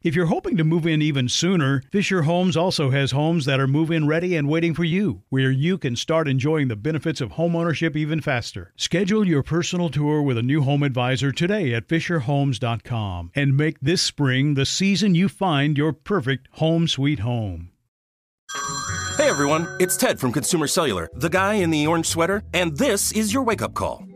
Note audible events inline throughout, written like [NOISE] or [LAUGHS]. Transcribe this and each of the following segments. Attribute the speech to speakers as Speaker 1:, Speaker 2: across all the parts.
Speaker 1: If you're hoping to move in even sooner, Fisher Homes also has homes that are move in ready and waiting for you, where you can start enjoying the benefits of homeownership even faster. Schedule your personal tour with a new home advisor today at FisherHomes.com and make this spring the season you find your perfect home sweet home.
Speaker 2: Hey everyone, it's Ted from Consumer Cellular, the guy in the orange sweater, and this is your wake up call.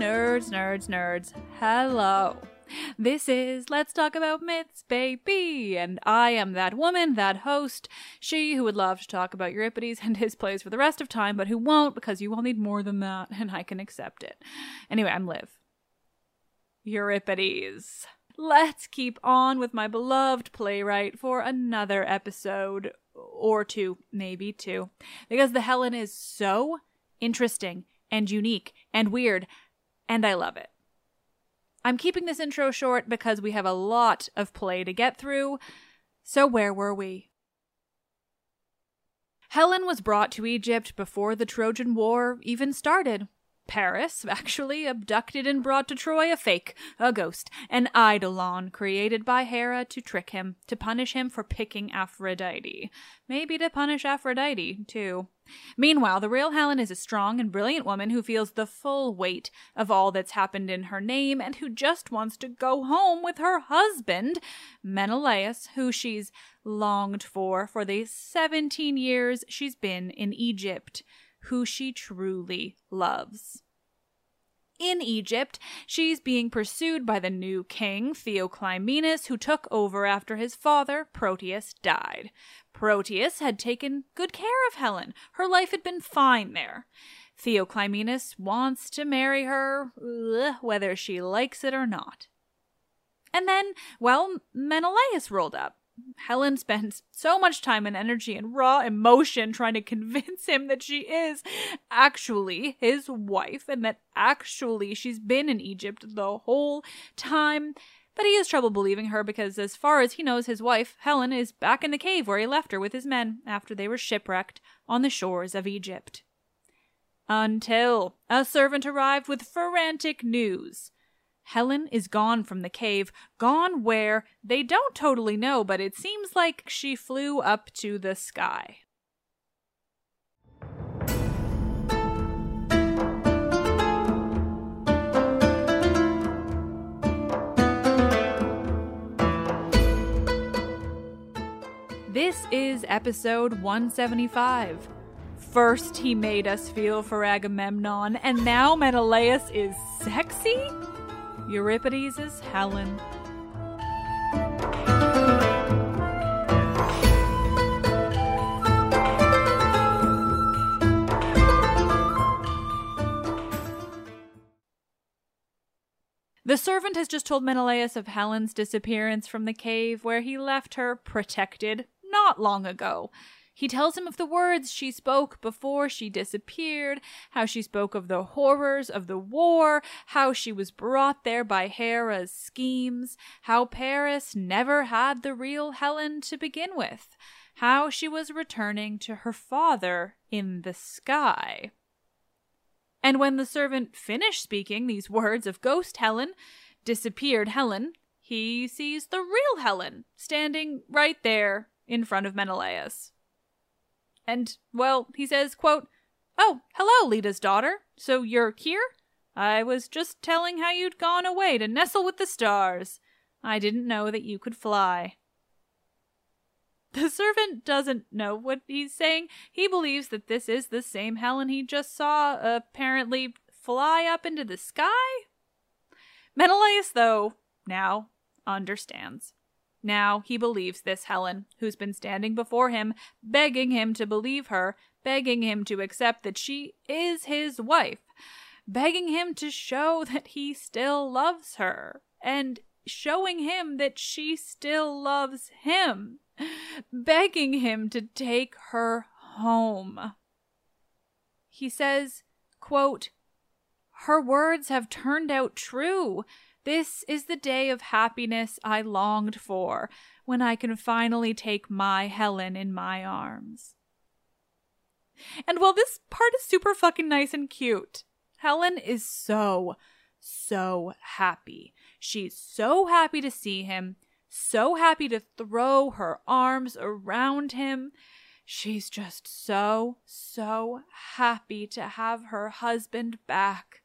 Speaker 3: Nerds, nerds, nerds. Hello. This is Let's Talk About Myths, baby. And I am that woman, that host, she who would love to talk about Euripides and his plays for the rest of time, but who won't because you will need more than that, [LAUGHS] and I can accept it. Anyway, I'm Liv. Euripides. Let's keep on with my beloved playwright for another episode or two, maybe two, because the Helen is so interesting and unique and weird, and I love it. I'm keeping this intro short because we have a lot of play to get through. So, where were we? Helen was brought to Egypt before the Trojan War even started. Paris, [LAUGHS] actually, abducted and brought to Troy a fake, a ghost, an eidolon created by Hera to trick him, to punish him for picking Aphrodite. Maybe to punish Aphrodite, too. Meanwhile, the real Helen is a strong and brilliant woman who feels the full weight of all that's happened in her name and who just wants to go home with her husband, Menelaus, who she's longed for for the 17 years she's been in Egypt who she truly loves. In Egypt, she's being pursued by the new king, Theoclymenus, who took over after his father, Proteus, died. Proteus had taken good care of Helen. Her life had been fine there. Theoclymenus wants to marry her, whether she likes it or not. And then, well, Menelaus rolled up. Helen spends so much time and energy and raw emotion trying to convince him that she is actually his wife and that actually she's been in Egypt the whole time. But he has trouble believing her because, as far as he knows, his wife, Helen, is back in the cave where he left her with his men after they were shipwrecked on the shores of Egypt. Until a servant arrived with frantic news. Helen is gone from the cave, gone where they don't totally know, but it seems like she flew up to the sky. This is episode 175. First, he made us feel for Agamemnon, and now Menelaus is sexy? Euripides Helen. The servant has just told Menelaus of Helen's disappearance from the cave where he left her protected not long ago. He tells him of the words she spoke before she disappeared, how she spoke of the horrors of the war, how she was brought there by Hera's schemes, how Paris never had the real Helen to begin with, how she was returning to her father in the sky. And when the servant finished speaking these words of ghost Helen, disappeared Helen, he sees the real Helen standing right there in front of Menelaus. And, well, he says, quote, Oh, hello, Leda's daughter. So you're here? I was just telling how you'd gone away to nestle with the stars. I didn't know that you could fly. The servant doesn't know what he's saying. He believes that this is the same Helen he just saw apparently fly up into the sky. Menelaus, though, now understands. Now he believes this Helen, who's been standing before him, begging him to believe her, begging him to accept that she is his wife, begging him to show [LAUGHS] that he still loves her, and showing him that she still loves him, [LAUGHS] begging him to take her home. He says, quote, Her words have turned out true. This is the day of happiness I longed for, when I can finally take my Helen in my arms. And while this part is super fucking nice and cute, Helen is so, so happy. She's so happy to see him, so happy to throw her arms around him. She's just so, so happy to have her husband back.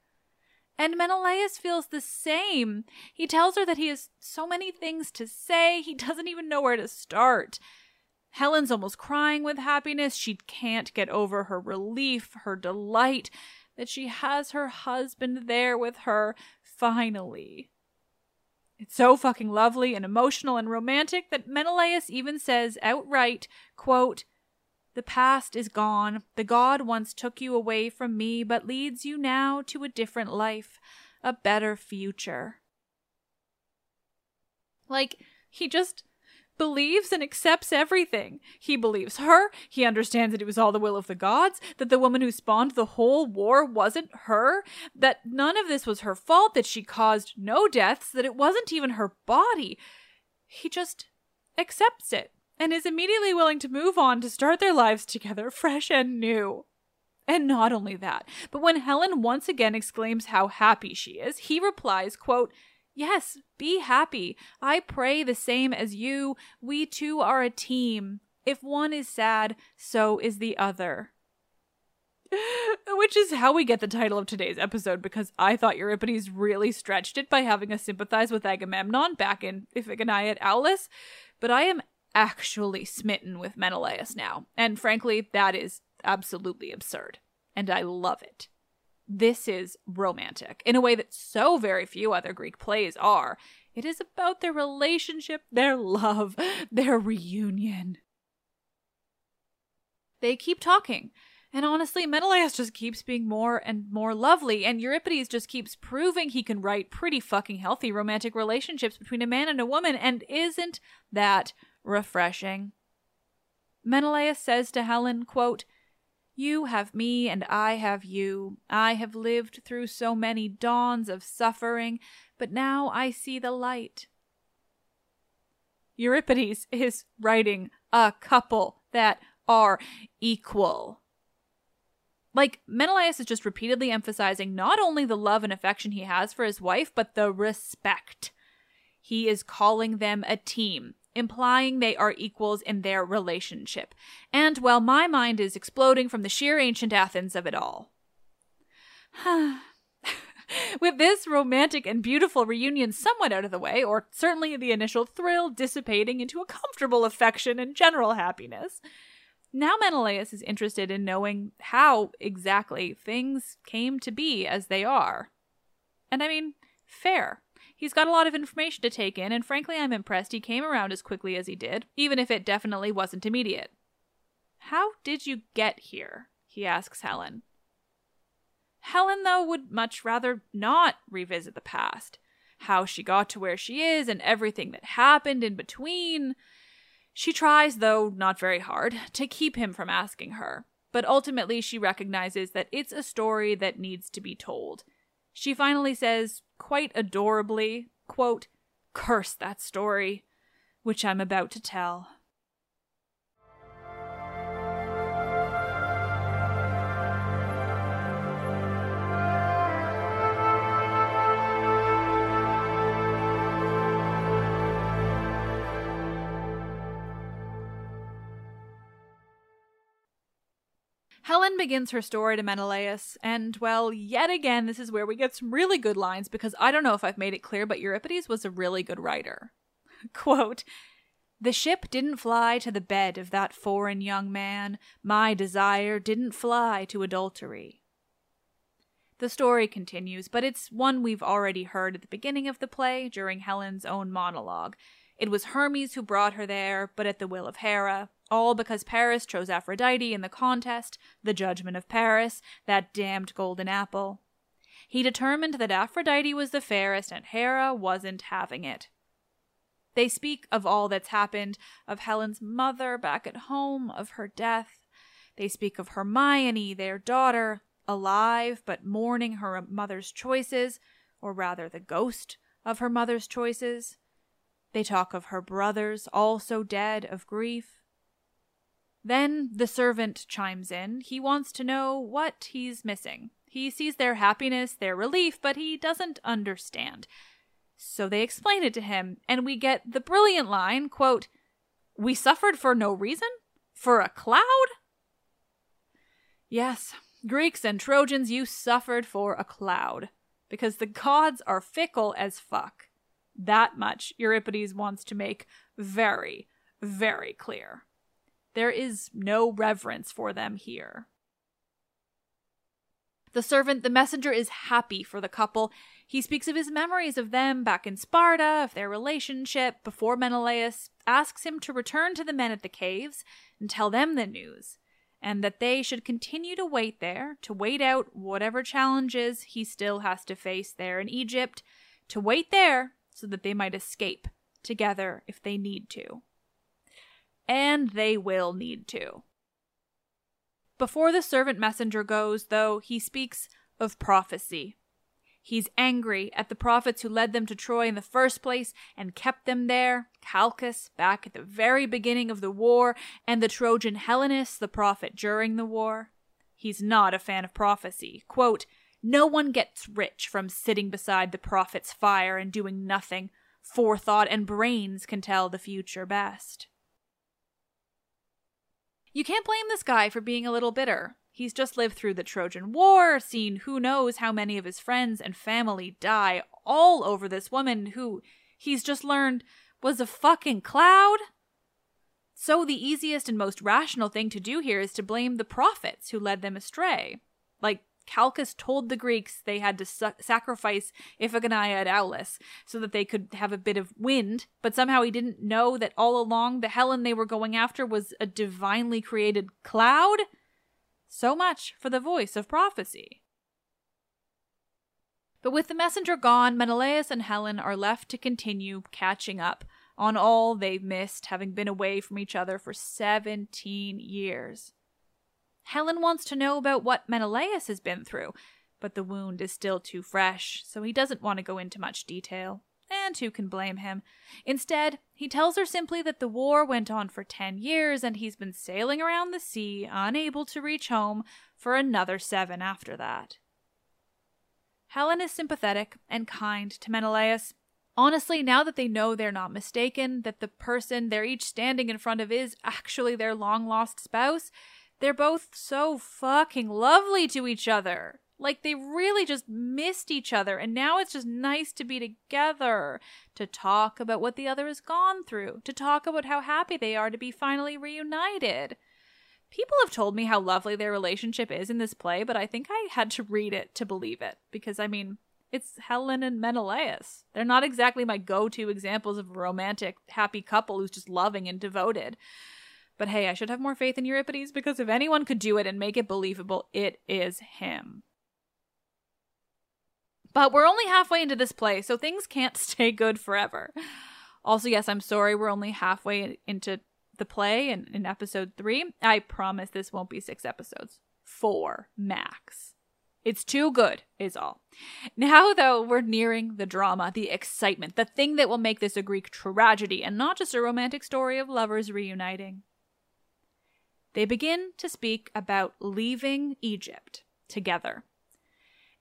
Speaker 3: And Menelaus feels the same. He tells her that he has so many things to say, he [LAUGHS] doesn't even know where to start. Helen's almost crying with happiness. She can't get over her relief, her delight that she has her husband there with her finally. It's so fucking lovely and emotional and romantic that Menelaus even says outright, quote, the past is gone. The god once took you away from me, but leads you now to a different life, a better future. Like, he just believes and accepts everything. He believes her. He understands that it was all the will of the gods, that the woman who spawned the whole war wasn't her, that none of this was her fault, that she caused no deaths, that it wasn't even her body. He just accepts it and is immediately willing to move on to start their lives together fresh and new. And not only that, but when Helen once again exclaims how happy she is, he replies, quote, Yes, be happy. I pray the same as you. We two are a team. If one is sad, so is the other. [LAUGHS] Which is how we get the title of today's episode because I thought Euripides really stretched it by having us sympathize with Agamemnon back in Iphigenia at Aulis. But I am actually smitten with Menelaus now. And frankly, that is absolutely absurd. And I love it. This is romantic in a way that so very few other Greek plays are. It is about their relationship, their love, their reunion. They keep talking. And honestly, Menelaus just keeps being more and more lovely, and Euripides just keeps proving he can write pretty fucking healthy romantic relationships between a man and a woman, and isn't that refreshing. Menelaus says to Helen, quote, You have me and I have you. I have lived through so many dawns of suffering, but now I see the light. Euripides is writing a couple that are equal. Like, Menelaus is just repeatedly emphasizing not only the love and affection he has for his wife, but the respect. He is calling them a team, implying they are equals in their relationship. And while my mind is exploding from the sheer ancient Athens of it all. [SIGHS] With this romantic and beautiful reunion somewhat out of the way, or certainly the initial thrill dissipating into a comfortable affection and general happiness, now Menelaus is interested in knowing how exactly things came to be as they are. And I mean, fair. He's got a lot of information to take in, and frankly, I'm impressed he came around as quickly as he did, even if it definitely wasn't immediate. How did you get here? he asks Helen. Helen, though, would much rather not revisit the past. How she got to where she is and everything that happened in between. She tries, though not very hard, to keep him from asking her, but ultimately she recognizes that it's a story that needs to be told. She finally says, quite adorably, quote, Curse that story, which I'm about to tell. Begins her story to Menelaus, and well, yet again, this is where we get some really good lines because I don't know if I've made it clear, but Euripides was a really good writer. [LAUGHS] Quote, the ship didn't fly to the bed of that foreign young man. My desire didn't fly to adultery. The story continues, but it's one we've already heard at the beginning of the play during Helen's own monologue. It was Hermes who brought her there, but at the will of Hera, all because Paris chose Aphrodite in the contest, the judgment of Paris, that damned golden apple. He determined that Aphrodite was the fairest and Hera wasn't having it. They speak of all that's happened, of Helen's mother back at home, of her death. They speak of Hermione, their daughter, alive but mourning her mother's choices, or rather the ghost of her mother's choices. They talk of her brothers, also dead of grief. Then the servant chimes in. He wants to know what he's missing. He sees their happiness, their relief, but he doesn't understand. So they explain it to him, and we get the brilliant line, quote, "We suffered for no reason? For a cloud?" Yes, Greeks and Trojans, you suffered for a cloud because the gods are fickle as fuck. That much Euripides wants to make very, very clear. There is no reverence for them here. The servant, the messenger, is happy for the couple. He speaks of his memories of them back in Sparta, of their relationship before Menelaus asks him to return to the men at the caves and tell them the news, and that they should continue to wait there, to wait out whatever challenges he still has to face there in Egypt, to wait there so that they might escape together if they need to and they will need to. Before the servant messenger goes, though, he speaks of prophecy. He's angry at the prophets who led them to Troy in the first place and kept them there, Calchas, back at the very beginning of the war, and the Trojan Helenus, the prophet during the war. He's not a fan of prophecy. Quote, no one gets rich from sitting beside the prophet's fire and doing nothing. Forethought and brains can tell the future best. You can't blame this guy for being a little bitter. He's just lived through the Trojan War, seen who knows how many of his friends and family die all over this woman who he's just learned was a fucking cloud. So, the easiest and most rational thing to do here is to blame the prophets who led them astray. Like, Calchas told the Greeks they had to su- sacrifice Iphigenia at Aulis so that they could have a bit of wind, but somehow he didn't know that all along the Helen they were going after was a divinely created cloud? So much for the voice of prophecy. But with the messenger gone, Menelaus and Helen are left to continue catching up on all they've missed, having been away from each other for 17 years. Helen wants to know about what Menelaus has been through, but the wound is still too fresh, so he doesn't want to go into much detail. And who can blame him? Instead, he tells her simply that the war went on for 10 years and he's been sailing around the sea, unable to reach home, for another seven after that. Helen is sympathetic and kind to Menelaus. Honestly, now that they know they're not mistaken, that the person they're each standing in front of is actually their long lost spouse, they're both so fucking lovely to each other. Like they really just missed each other, and now it's just nice to be together, to talk about what the other has gone through, to talk about how happy they are to be finally reunited. People have told me how lovely their relationship is in this play, but I think I had to read it to believe it, because I mean, it's Helen and Menelaus. They're not exactly my go to examples of a romantic, happy couple who's just loving and devoted. But hey, I should have more faith in Euripides because if anyone could do it and make it believable, it is him. But we're only halfway into this play, so things can't [LAUGHS] stay good forever. Also, yes, I'm sorry, we're only halfway into the play in, in episode three. I promise this won't be six episodes, four max. It's too good, is all. Now, though, we're nearing the drama, the excitement, the thing that will make this a Greek tragedy and not just a romantic story of lovers reuniting. They begin to speak about leaving Egypt together.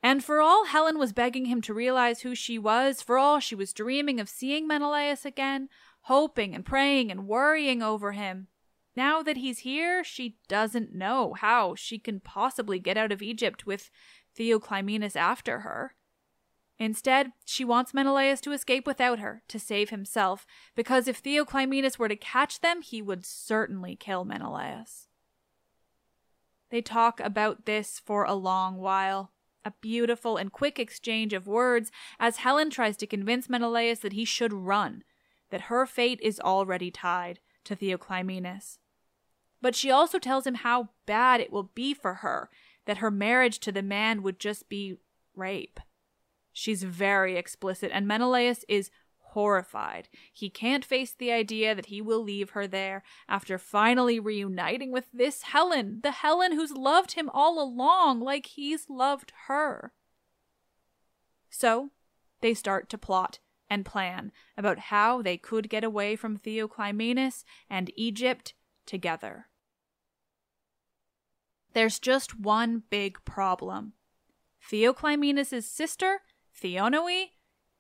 Speaker 3: And for all Helen was begging him to realize who she was, for all she was dreaming of seeing Menelaus again, hoping and praying and worrying over him, now that he's here, she doesn't know how she can possibly get out of Egypt with Theoclymenus after her. Instead, she wants Menelaus to escape without her, to save himself, because if Theoclymenus were to catch them, he would certainly kill Menelaus. They talk about this for a long while, a beautiful and quick exchange of words as Helen tries to convince Menelaus that he should run, that her fate is already tied to Theoclymenus. But she also tells him how bad it will be for her, that her marriage to the man would just be rape. She's very explicit, and Menelaus is horrified. He can't face the idea that he will leave her there after finally reuniting with this Helen, the Helen who's loved him all along, like he's loved her. So they start to plot and plan about how they could get away from Theoclymenus and Egypt together. There's just one big problem. Theoclymenus' sister, Theonoe,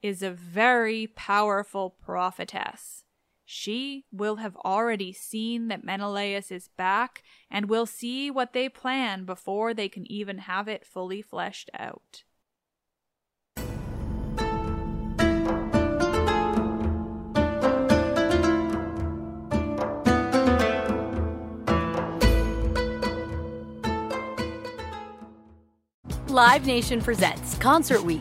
Speaker 3: is a very powerful prophetess. She will have already seen that Menelaus is back and will see what they plan before they can even have it fully fleshed out.
Speaker 4: Live Nation presents Concert Week.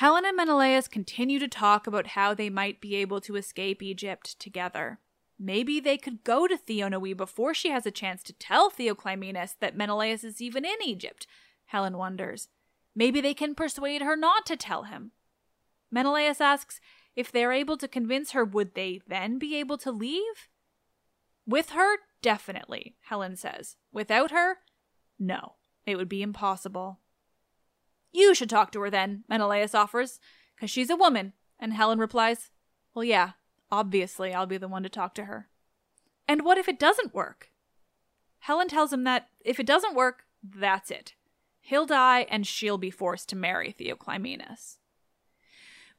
Speaker 3: Helen and Menelaus continue to talk about how they might be able to escape Egypt together. Maybe they could go to Theonoe before she has a chance to tell Theoclymenus that Menelaus is even in Egypt, Helen wonders. Maybe they can persuade her not to tell him. Menelaus asks if they're able to convince her, would they then be able to leave? With her, definitely, Helen says. Without her, no. It would be impossible. You should talk to her then, Menelaus offers, because she's a woman. And Helen replies, Well, yeah, obviously I'll be the one to talk to her. And what if it doesn't work? Helen tells him that if it doesn't work, that's it. He'll die and she'll be forced to marry Theoclymenus.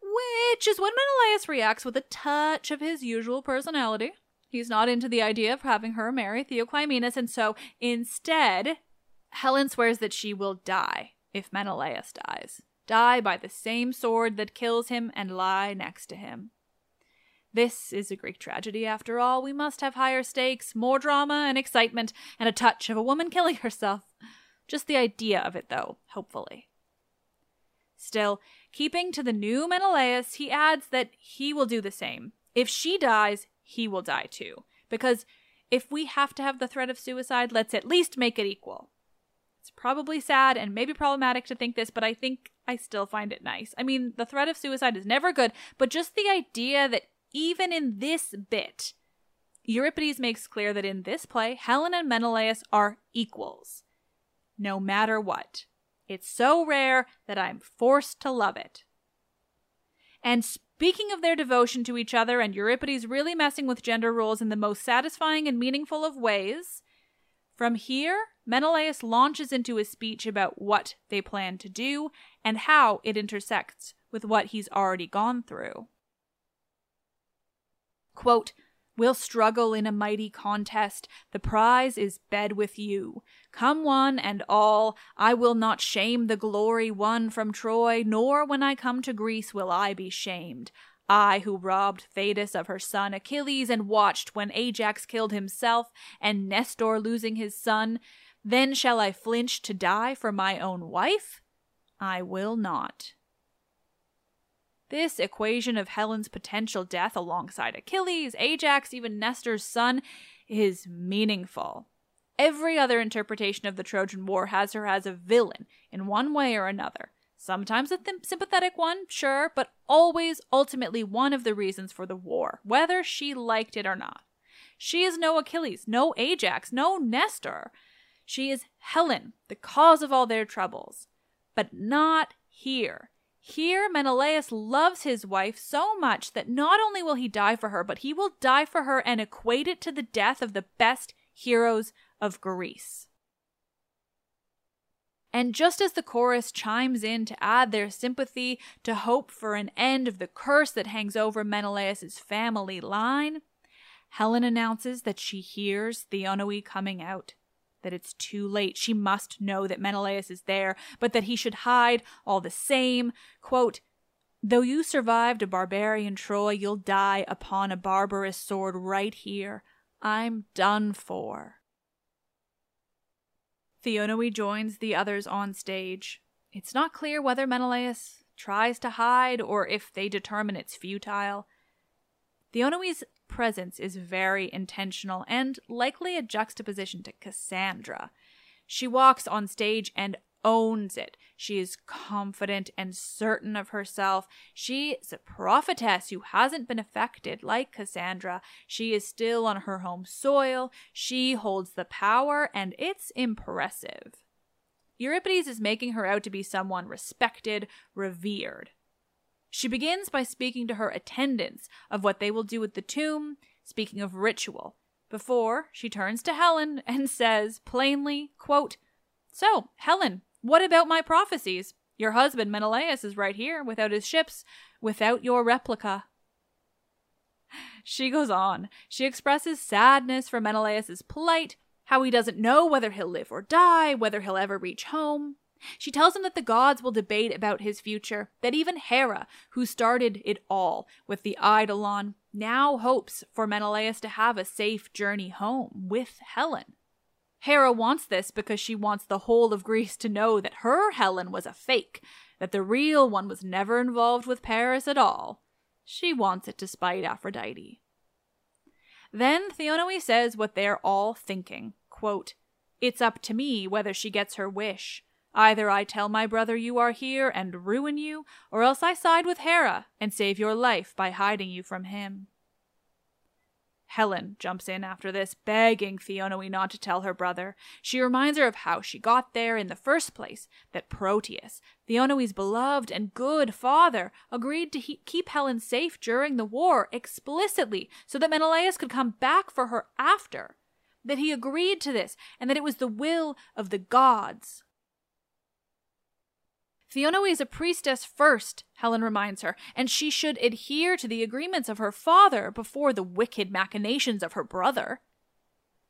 Speaker 3: Which is when Menelaus reacts with a touch of his usual personality. He's not into the idea of having her marry Theoclymenus, and so instead, Helen swears that she will die if Menelaus dies. Die by the same sword that kills him and lie next to him. This is a Greek tragedy, after all. We must have higher stakes, more drama and excitement, and a touch of a woman [LAUGHS] killing herself. Just the idea of it, though, hopefully. Still, keeping to the new Menelaus, he adds that he will do the same. If she dies, he will die too. Because if we have to have the threat of suicide, let's at least make it equal. It's probably sad and maybe problematic to think this, but I think I still find it nice. I mean, the threat of suicide is never good, but just the idea that even in this bit, Euripides makes clear that in this play, Helen and Menelaus are equals, no matter what. It's so rare that I'm forced to love it. And speaking of their devotion to each other and Euripides really messing with gender roles in the most satisfying and meaningful of ways, from here, Menelaus launches into a speech about what they plan to do and how it intersects with what he's already gone through. Quote, We'll struggle in a mighty contest. The prize is bed with you. Come one and all, I will not shame the glory won from Troy, nor when I come to Greece will I be shamed. I who robbed Thetis of her son Achilles and watched when Ajax killed himself and Nestor losing his son, then shall I flinch to die for my own wife? I will not. This equation of Helen's potential death alongside Achilles, Ajax, even Nestor's son is meaningful. Every other interpretation of the Trojan War has her as a villain in one way or another. Sometimes a th- sympathetic one, sure, but always ultimately one of the reasons for the war, whether she liked it or not. She is no Achilles, no Ajax, no Nestor. She is Helen, the cause of all their troubles. But not here. Here, Menelaus loves his wife so much that not only will he die for her, but he will die for her and equate it to the death of the best heroes of Greece. And just as the chorus chimes in to add their sympathy to hope for an end of the curse that hangs over Menelaus's family line, Helen announces that she hears Theonoe coming out that it's too late. She must know that Menelaus is there, but that he should hide all the same. Quote, Though you survived a barbarian Troy, you'll die upon a barbarous sword right here. I'm done for. Theonoe joins the others on stage. It's not clear whether Menelaus tries to hide or if they determine it's futile. Theonoe's presence is very intentional and likely a juxtaposition to Cassandra. She walks on stage and owns it. She is confident and certain of herself. She is a prophetess who hasn't been affected like Cassandra. She is still on her home soil. She holds the power, and it's impressive. Euripides is making her out to be someone respected, revered. She begins by speaking to her attendants of what they will do with the tomb, speaking of ritual, before she turns to Helen and says plainly, quote, So, Helen, what about my prophecies? Your husband Menelaus is right here, without his ships, without your replica. She goes on. She expresses sadness for Menelaus's plight, how he doesn't know whether he'll live or die, whether he'll ever reach home. She tells him that the gods will debate about his future, that even Hera, who started it all with the Eidolon, now hopes for Menelaus to have a safe journey home with Helen. Hera wants this because she wants the whole of Greece to know that her Helen was a fake, that the real one was never involved with Paris at all. She wants it to spite Aphrodite. Then Theonoe says what they're all thinking. Quote, It's up to me whether she gets her wish. Either I tell my brother you are here and ruin you, or else I side with Hera and save your life by hiding you from him. Helen jumps in after this, begging Theonoe not to tell her brother. She reminds her of how she got there in the first place, that Proteus, Theonoe's beloved and good father, agreed to he- keep Helen safe during the war explicitly so that Menelaus could come back for her after. That he agreed to this, and that it was the will of the gods. Theonoe is a priestess first, Helen reminds her, and she should adhere to the agreements of her father before the wicked machinations of her brother.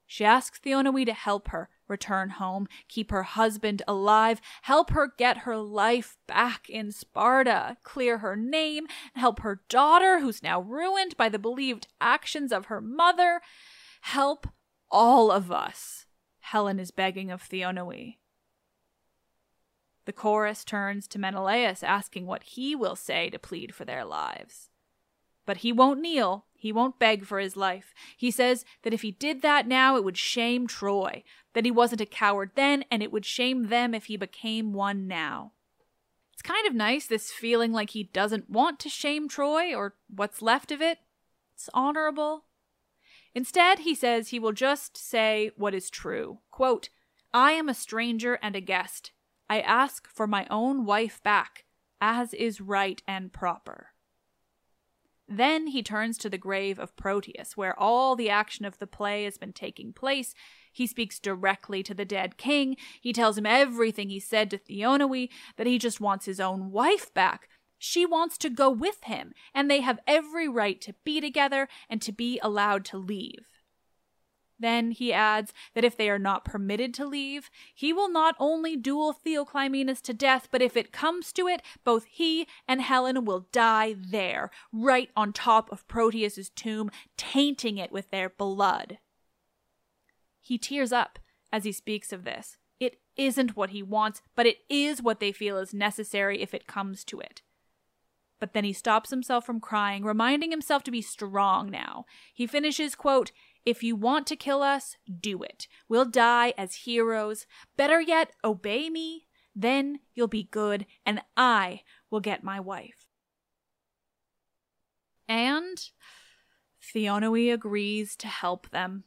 Speaker 3: She asks Theonoe to help her, return home, keep her husband alive, help her get her life back in Sparta, clear her name, help her daughter, who's now ruined by the believed actions of her mother. Help all of us, Helen is begging of Theonoe. The chorus turns to Menelaus, asking what he will say to plead for their lives. But he won't kneel, he won't beg for his life. He says that if he did that now, it would shame Troy, that he wasn't a coward then, and it would shame them if he became one now. It's kind of nice, this feeling like he doesn't want to shame Troy, or what's left of it. It's honorable. Instead, he says he will just say what is true. Quote, I am a stranger and a guest. I ask for my own wife back, as is right and proper. Then he turns to the grave of Proteus, where all the action of the play has been taking place. He speaks directly to the dead king. He tells him everything he said to Theonoe, that he just wants his own wife back. She wants to go with him, and they have every right to be together and to be allowed to leave. Then he adds that if they are not permitted to leave, he will not only duel Theoclymenus to death, but if it comes to it, both he and Helen will die there, right on top of Proteus's tomb, tainting it with their blood. He tears up as he speaks of this. It isn't what he wants, but it is what they feel is necessary if it comes to it. But then he stops himself from crying, reminding himself to be strong now. He finishes, quote, if you want to kill us, do it. We'll die as heroes. Better yet, obey me. Then you'll be good, and I will get my wife. And Theonoe agrees to help them.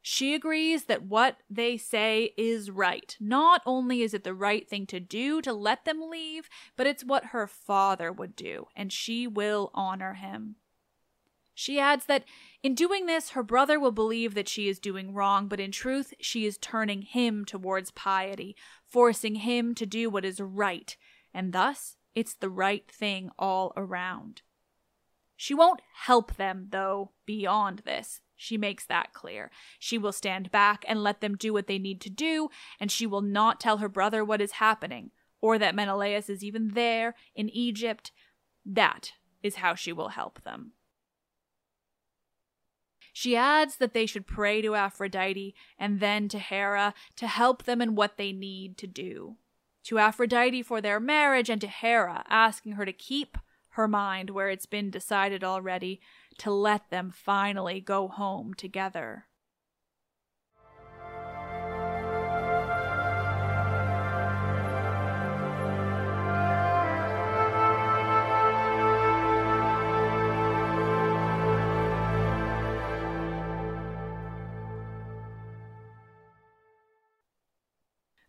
Speaker 3: She agrees that what they say is right. Not only is it the right thing to do to let them leave, but it's what her father would do, and she will honor him. She adds that in doing this, her brother will believe that she is doing wrong, but in truth, she is turning him towards piety, forcing him to do what is right, and thus it's the right thing all around. She won't help them, though, beyond this. She makes that clear. She will stand back and let them do what they need to do, and she will not tell her brother what is happening, or that Menelaus is even there in Egypt. That is how she will help them. She adds that they should pray to Aphrodite and then to Hera to help them in what they need to do. To Aphrodite for their marriage and to Hera, asking her to keep her mind where it's been decided already, to let them finally go home together.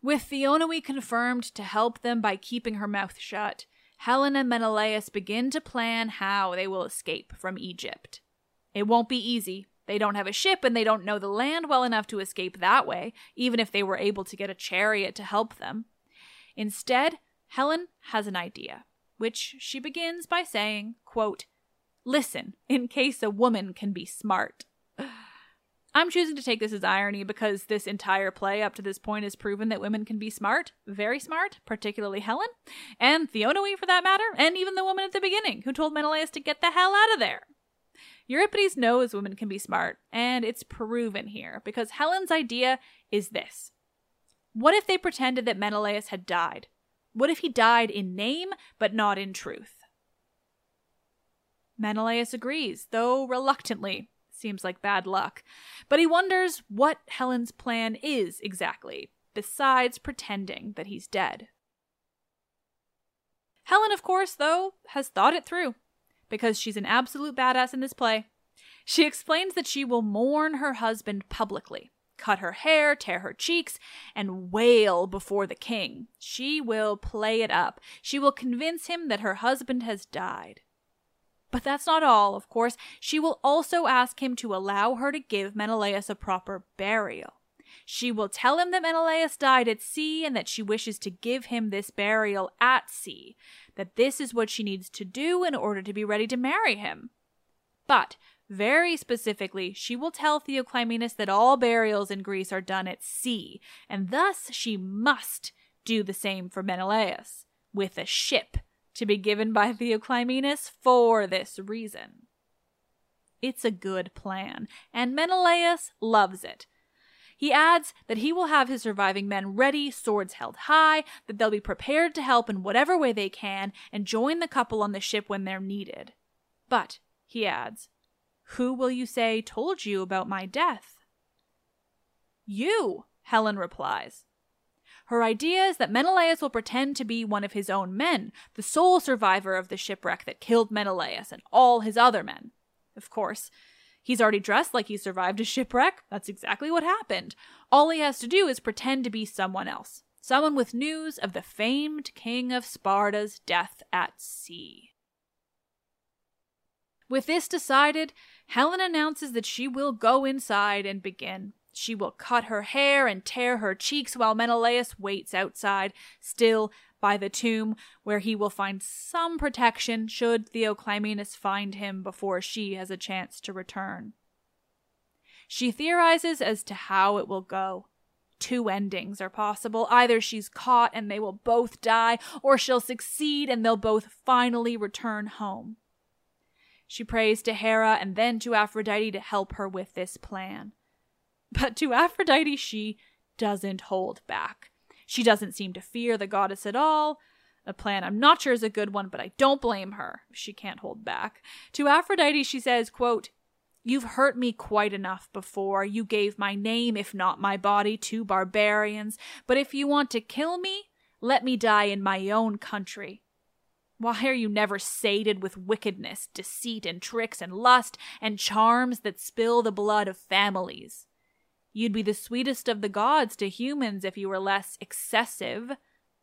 Speaker 3: With Theonoe confirmed to help them by keeping her mouth shut, Helen and Menelaus begin to plan how they will escape from Egypt. It won't be easy. They don't have a ship and they don't know the land well enough to escape that way, even if they were able to get a chariot to help them. Instead, Helen has an idea, which she begins by saying, quote, Listen, in case a woman can be smart. I'm choosing to take this as irony because this entire play up to this point has proven that women can be smart, very smart, particularly Helen, and Theonoe for that matter, and even the woman at the beginning who told Menelaus to get the hell out of there. Euripides knows women can be smart, and it's proven here because Helen's idea is this. What if they pretended that Menelaus had died? What if he died in name but not in truth? Menelaus agrees, though reluctantly, Seems like bad luck. But he wonders what Helen's plan is exactly, besides pretending that he's dead. Helen, of course, though, has thought it through, because she's an absolute badass in this play. She explains that she will mourn her husband publicly, cut her hair, tear her cheeks, and wail before the king. She will play it up. She will convince him that her husband has died. But that's not all, of course. She will also ask him to allow her to give Menelaus a proper burial. She will tell him that Menelaus died at sea and that she wishes to give him this burial at sea, that this is what she needs to do in order to be ready to marry him. But Very specifically, she will tell Theoclymenus that all burials in Greece are done at sea, and thus she must do the same for Menelaus, with a ship to be given by Theoclymenus for this reason. It's a good plan, and Menelaus loves it. He adds that he will have his surviving men ready, swords held high, that they'll be prepared to help in whatever way they can, and join the couple on the ship when they're needed. But, he adds, who will you say told you about my death? You, Helen replies. Her idea is that Menelaus will pretend to be one of his own men, the sole survivor of the shipwreck that killed Menelaus and all his other men. Of course, he's already dressed like he survived a shipwreck. That's exactly what happened. All he has to do is pretend to be someone else, someone with news of the famed king of Sparta's death at sea. With this decided, Helen announces that she will go inside and begin. She will cut her hair and tear her cheeks while Menelaus waits outside, still by the tomb, where he will find some protection should Theoclymenus find him before she has a chance to return. She theorizes as to how it will go. Two endings are possible. Either she's caught and they will both die, or she'll succeed and they'll both finally return home. She prays to Hera and then to Aphrodite to help her with this plan. But to Aphrodite, she doesn't hold back. She doesn't seem to fear the goddess at all. A plan I'm not sure is a good one, but I don't blame her. She can't hold back. To Aphrodite, she says, quote, You've hurt me quite enough before. You gave my name, if not my body, to barbarians. But if you want to kill me, let me die in my own country. Why are you never sated with wickedness, deceit, and tricks, and lust, and charms that spill the blood of families? You'd be the sweetest of the gods to humans if you were less excessive.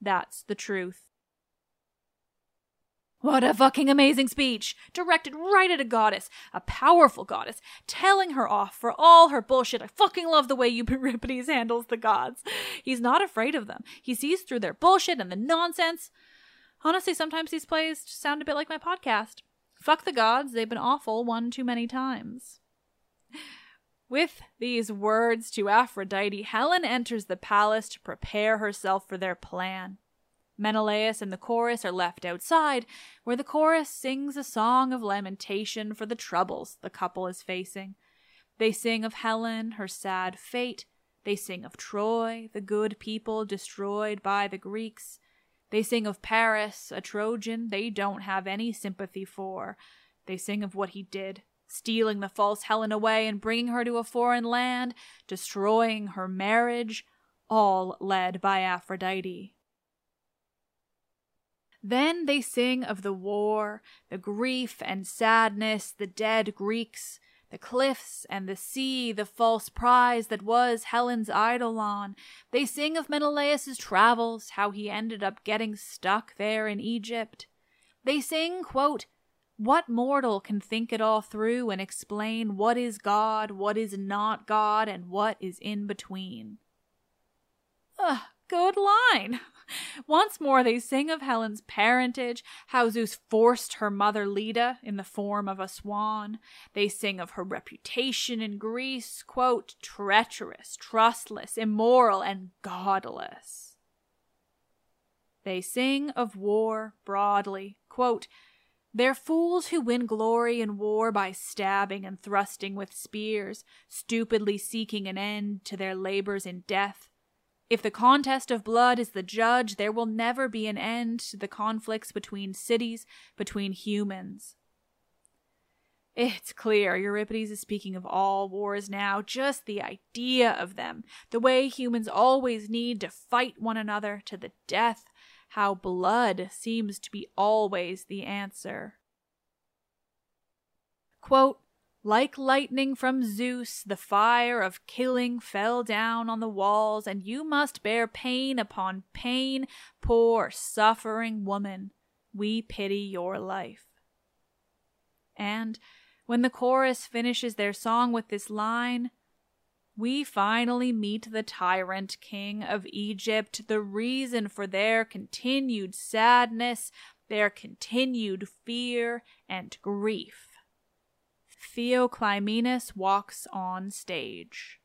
Speaker 3: That's the truth. What a fucking amazing speech! Directed right at a goddess, a powerful goddess, telling her off for all her bullshit. I fucking love the way [LAUGHS] Euripides handles the gods. He's not afraid of them. He sees through their bullshit and the nonsense. Honestly, sometimes these plays sound a bit like my podcast. Fuck the gods, they've been awful one too many times. With these words to Aphrodite, Helen enters the palace to prepare herself for their plan. Menelaus and the chorus are left outside, where the chorus sings a song of lamentation for the troubles the couple is facing. They sing of Helen, her sad fate. They sing of Troy, the good people destroyed by the Greeks. They sing of Paris, a Trojan they don't have any sympathy for. They sing of what he did, stealing the false Helen away and bringing her to a foreign land, destroying her marriage, all led by Aphrodite. Then they sing of the war, the grief and sadness, the dead Greeks, the cliffs and the sea, the false prize that was Helen's Eidolon. They sing of Menelaus's travels, how he ended up getting stuck there in Egypt. They sing, quote, what mortal can think it all through and explain what is God, what is not God, and what is in between? Ugh, good line. [LAUGHS] Once more, they sing of Helen's parentage, how Zeus forced her mother Leda in the form of a swan. They sing of her reputation in Greece, quote, treacherous, trustless, immoral, and godless. They sing of war broadly, quote, they're fools who win glory in war by stabbing and thrusting with spears, stupidly seeking an end to their labors in death. If the contest of blood is the judge, there will never be an end to the conflicts between cities, between humans. It's clear Euripides is speaking of all wars now, just the idea of them, the way humans always need to fight one another to the death, how blood seems to be always the answer. Quote, like lightning from Zeus, the fire of killing fell down on the walls, and you must bear pain upon pain, poor suffering woman. We pity your life. And when the chorus finishes their song with this line, we finally meet the tyrant king of Egypt, the reason for their continued sadness, their continued fear and grief. Theoclymenus walks on stage.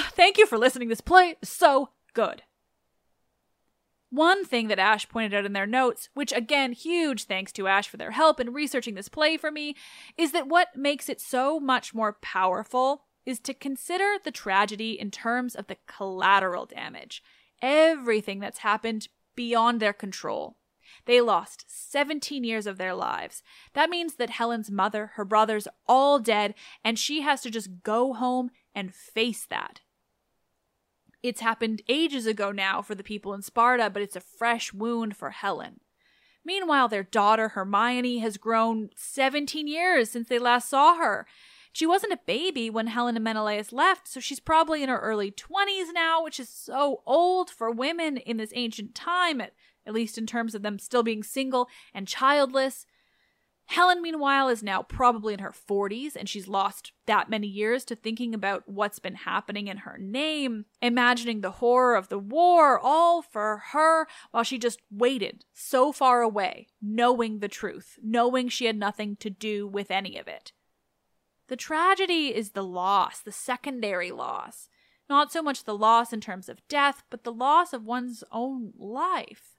Speaker 3: Ah, thank you for listening. This play is so good. One thing that Ash pointed out in their notes, which again, huge thanks to Ash for their help in researching this play for me, is that what makes it so much more powerful is to consider the tragedy in terms of the collateral damage. Everything that's happened beyond their control. They lost 17 years of their lives. That means that Helen's mother, her brothers, all dead, and she has to just go home and face that. It's happened ages ago now for the people in Sparta, but it's a fresh wound for Helen. Meanwhile, their daughter Hermione has grown 17 years since they last saw her. She wasn't a baby when Helen and Menelaus left, so she's probably in her early 20s now, which is so old for women in this ancient time, at, at least in terms of them still being single and childless. Helen, meanwhile, is now probably in her 40s and she's lost that many years to thinking about what's been happening in her name, imagining the horror of the war, all for her, while she just waited so far away, knowing the truth, knowing she had nothing to do with any of it. The tragedy is the loss, the secondary loss. Not so much the loss in terms of death, but the loss of one's own life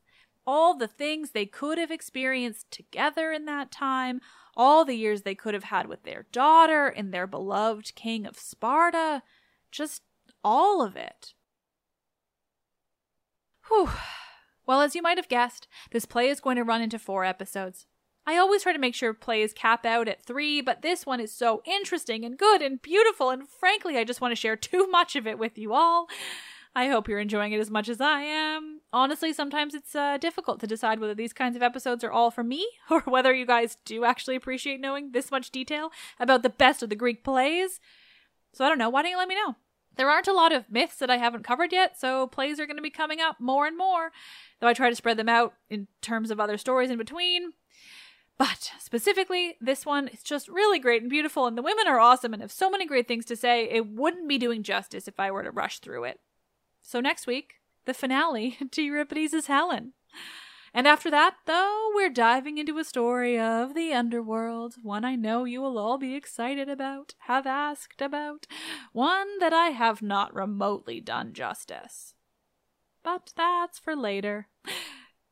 Speaker 3: all the things they could have experienced together in that time, all the years they could have had with their daughter and their beloved king of Sparta, just all of it. Whew. Well, as you might have guessed, this play is going to run into four episodes. I always try to make sure plays cap out at three, but this one is so interesting and good and beautiful, and frankly, I just want to share too much of it with you all. I hope you're enjoying it as much as I am. Honestly, sometimes it's uh, difficult to decide whether these kinds of episodes are all for me [LAUGHS] or whether you guys do actually appreciate knowing this much detail about the best of the Greek plays. So I don't know. Why don't you let me know? There aren't a lot of myths that I haven't covered yet, so plays are going to be coming up more and more, though I try to spread them out in terms of other stories in between. But specifically, this one is just really great and beautiful, and the women are awesome and have so many great things to say. It wouldn't be doing justice if I were to rush through it. So next week, the finale [LAUGHS] to Euripides' Helen. And after that, though, we're diving into a story of the underworld, one I know you will all be excited about, have asked about, one that I have not remotely done justice. But that's for later.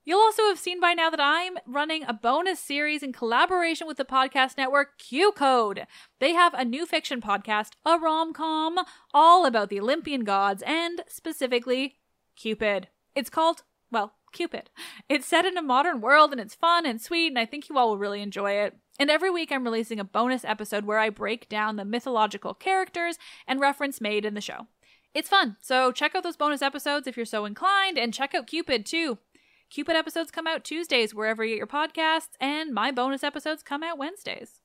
Speaker 3: You'll also have seen by now that I'm running a bonus series in collaboration with the podcast network QCODE. They have a new fiction podcast, a rom com, all about the Olympian gods and specifically Cupid. It's called, well, Cupid. It's set in a modern world and it's fun and sweet, and I think you all will really enjoy it. And every week I'm releasing a bonus episode where I break down the mythological characters and reference made in the show. It's fun, so check out those bonus episodes if you're so inclined, and check out Cupid too. Cupid episodes come out Tuesdays wherever you get your podcasts, and my bonus episodes come out Wednesdays.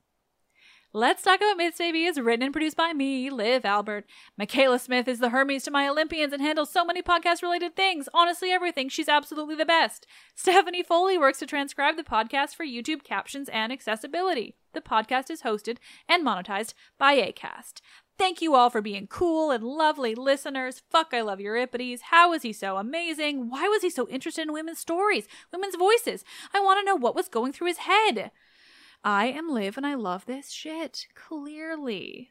Speaker 3: Let's Talk About Myths Baby is written and produced by me, Liv Albert. Michaela Smith is the Hermes to my Olympians and handles so many podcast related things. Honestly, everything. She's absolutely the best. Stephanie Foley works to transcribe the podcast for YouTube captions and accessibility. The podcast is hosted and monetized by ACAST. Thank you all for being cool and lovely listeners. Fuck, I love Euripides. How is he so amazing? Why was he so interested in women's stories, women's voices? I want to know what was going through his head. I am Liv and I love this shit, clearly.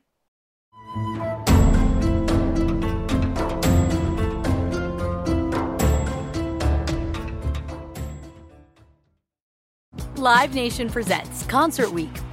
Speaker 4: Live Nation presents Concert Week.